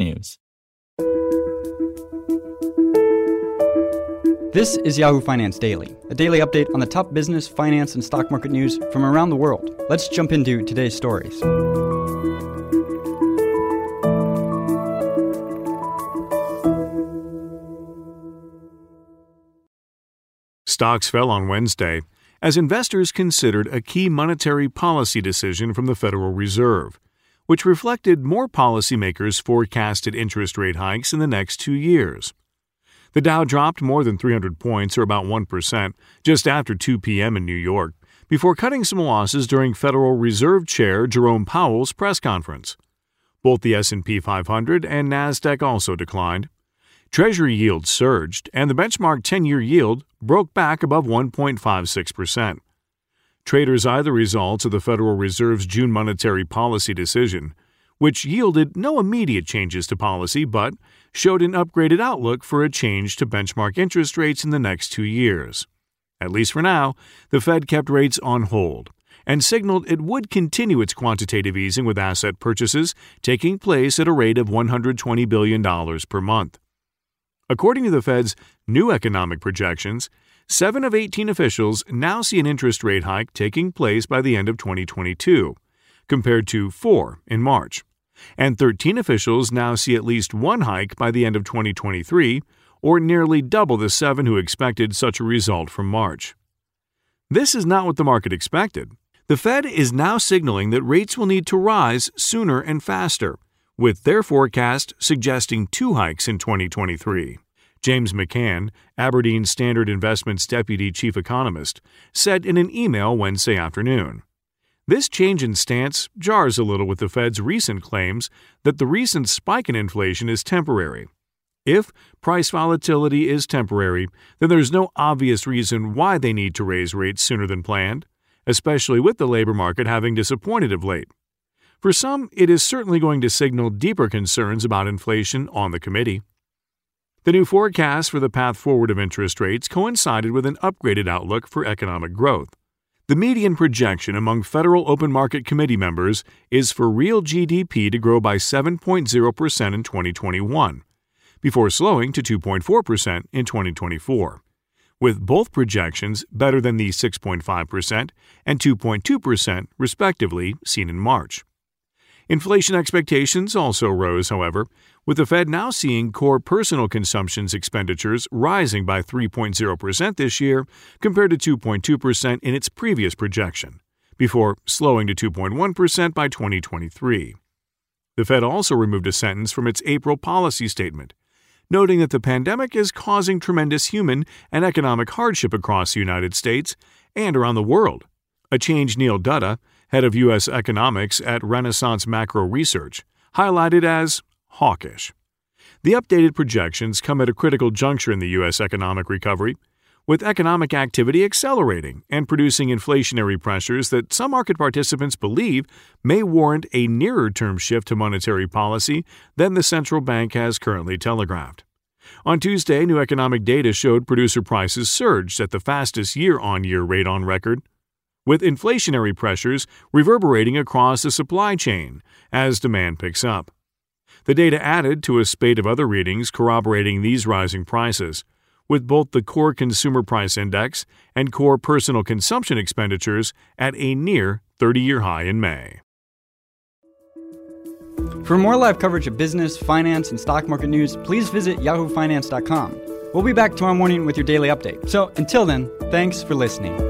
technews. This is Yahoo Finance Daily, a daily update on the top business, finance, and stock market news from around the world. Let's jump into today's stories. Stocks fell on Wednesday as investors considered a key monetary policy decision from the Federal Reserve, which reflected more policymakers' forecasted interest rate hikes in the next two years. The Dow dropped more than 300 points, or about 1%, just after 2 p.m. in New York, before cutting some losses during Federal Reserve Chair Jerome Powell's press conference. Both the S&P 500 and Nasdaq also declined. Treasury yields surged, and the benchmark 10 year yield broke back above 1.56%. Traders the results of the Federal Reserve's June monetary policy decision, which yielded no immediate changes to policy but showed an upgraded outlook for a change to benchmark interest rates in the next two years. At least for now, the Fed kept rates on hold and signaled it would continue its quantitative easing with asset purchases taking place at a rate of $120 billion per month. According to the Fed's new economic projections, 7 of 18 officials now see an interest rate hike taking place by the end of 2022, compared to 4 in March. And 13 officials now see at least one hike by the end of 2023, or nearly double the 7 who expected such a result from March. This is not what the market expected. The Fed is now signaling that rates will need to rise sooner and faster with their forecast suggesting two hikes in 2023. James McCann, Aberdeen Standard Investments deputy chief economist, said in an email Wednesday afternoon. This change in stance jars a little with the Fed's recent claims that the recent spike in inflation is temporary. If price volatility is temporary, then there's no obvious reason why they need to raise rates sooner than planned, especially with the labor market having disappointed of late. For some, it is certainly going to signal deeper concerns about inflation on the committee. The new forecast for the path forward of interest rates coincided with an upgraded outlook for economic growth. The median projection among Federal Open Market Committee members is for real GDP to grow by 7.0% in 2021, before slowing to 2.4% in 2024, with both projections better than the 6.5% and 2.2% respectively seen in March. Inflation expectations also rose, however, with the Fed now seeing core personal consumption's expenditures rising by 3.0% this year compared to 2.2% in its previous projection, before slowing to 2.1% by 2023. The Fed also removed a sentence from its April policy statement, noting that the pandemic is causing tremendous human and economic hardship across the United States and around the world, a change Neil Dutta, head of U.S. economics at Renaissance Macro Research, highlighted as hawkish. The updated projections come at a critical juncture in the U.S. economic recovery, with economic activity accelerating and producing inflationary pressures that some market participants believe may warrant a nearer term shift to monetary policy than the central bank has currently telegraphed. On Tuesday, new economic data showed producer prices surged at the fastest year on year rate on record, with inflationary pressures reverberating across the supply chain as demand picks up. The data added to a spate of other readings corroborating these rising prices, with both the core consumer price index and core personal consumption expenditures at a near 30 year high in May. For more live coverage of business, finance, and stock market news, please visit yahoofinance.com. We'll be back tomorrow morning with your daily update. So until then, thanks for listening.